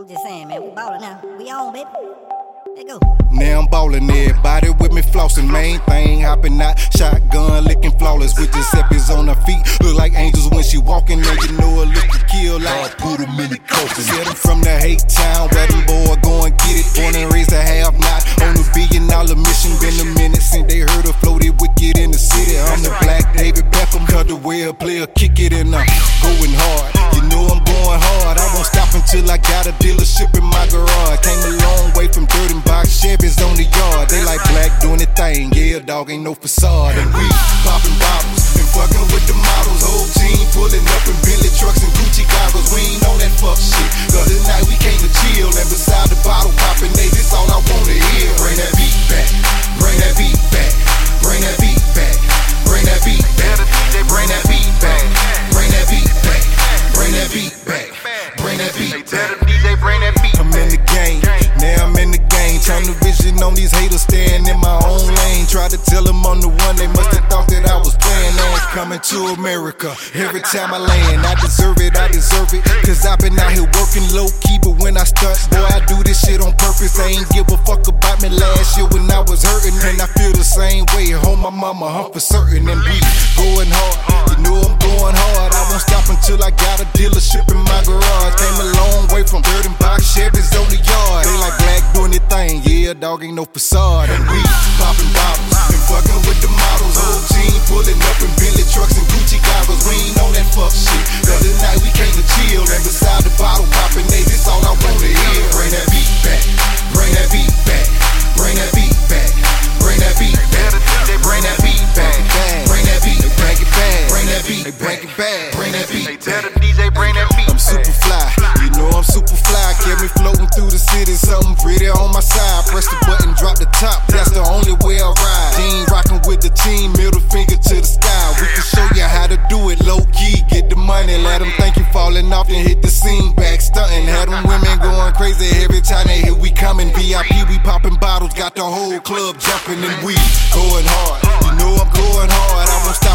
I'm just saying, man, we ballin' now. We on, baby. Let go. Now I'm ballin', everybody with me flossin'. Main thing, hopping out, shotgun, licking flawless. With Giuseppe's on her feet, look like angels when she walkin'. Now you know her look to kill like. put them in the coffin. Set them from the hate town, where them boy go and get it. Born and raised a half not on a billion dollar mission. Been a minute since Well player, kick it and I'm going hard. You know I'm going hard. I won't stop until I got a dealership in my garage. Came a long way from dirt and box Chevys on the yard. They like black doing the thing. Yeah, dog ain't no facade. And we popping bottles that beat back. Bring that beat back. DJ bring that beat. I'm in the game, now I'm in the game. The vision on these haters, staying in my own lane. Tried to tell them I'm the one, they must have thought that I was playing. Now it's coming to America. Every time I land, I deserve it, I deserve it. Cause I've been out here working low key, but when I stunt, boy, I do this shit on purpose. I ain't give a fuck about me last year when I was hurting. And I feel the same way. Home my mama, hump for certain. And we going hard, you know I'm dog ain't no facade. And we popping bottles and fucking with the models. Whole team pulling up in Bentley trucks and Gucci goggles. We ain't on that fuck shit. Cause tonight we came to chill. And beside the bottle popping, they this all I wanna hear. Bring that beat back, bring that beat back, bring that beat back, bring that beat back, bring that beat back, bring that beat back, bring that beat back, bring that beat back. the DJ bring floating through the city, something pretty on my side. Press the button, drop the top, that's the only way I ride. Team rocking with the team, middle finger to the sky. We can show you how to do it low key. Get the money, let them think you falling off, then hit the scene back. Stunting, had them women going crazy every time they hit. We coming VIP, we popping bottles, got the whole club jumping, and we going hard. You know I'm going hard, I won't stop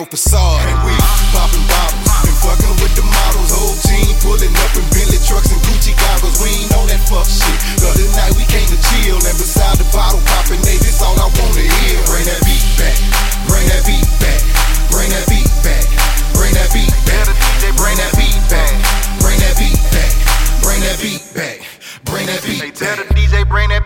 no facade. And we popping bottles and fucking with the models. Whole team pulling up in Bentley trucks and Gucci goggles. We ain't on that fuck shit. Cause tonight we came to chill. And beside the bottle popping, they this all I wanna hear. Bring that beat back, bring that beat back, bring that beat back, bring that beat back, bring that beat back, bring that beat back, bring that beat back, bring that beat Tell back. the DJ bring that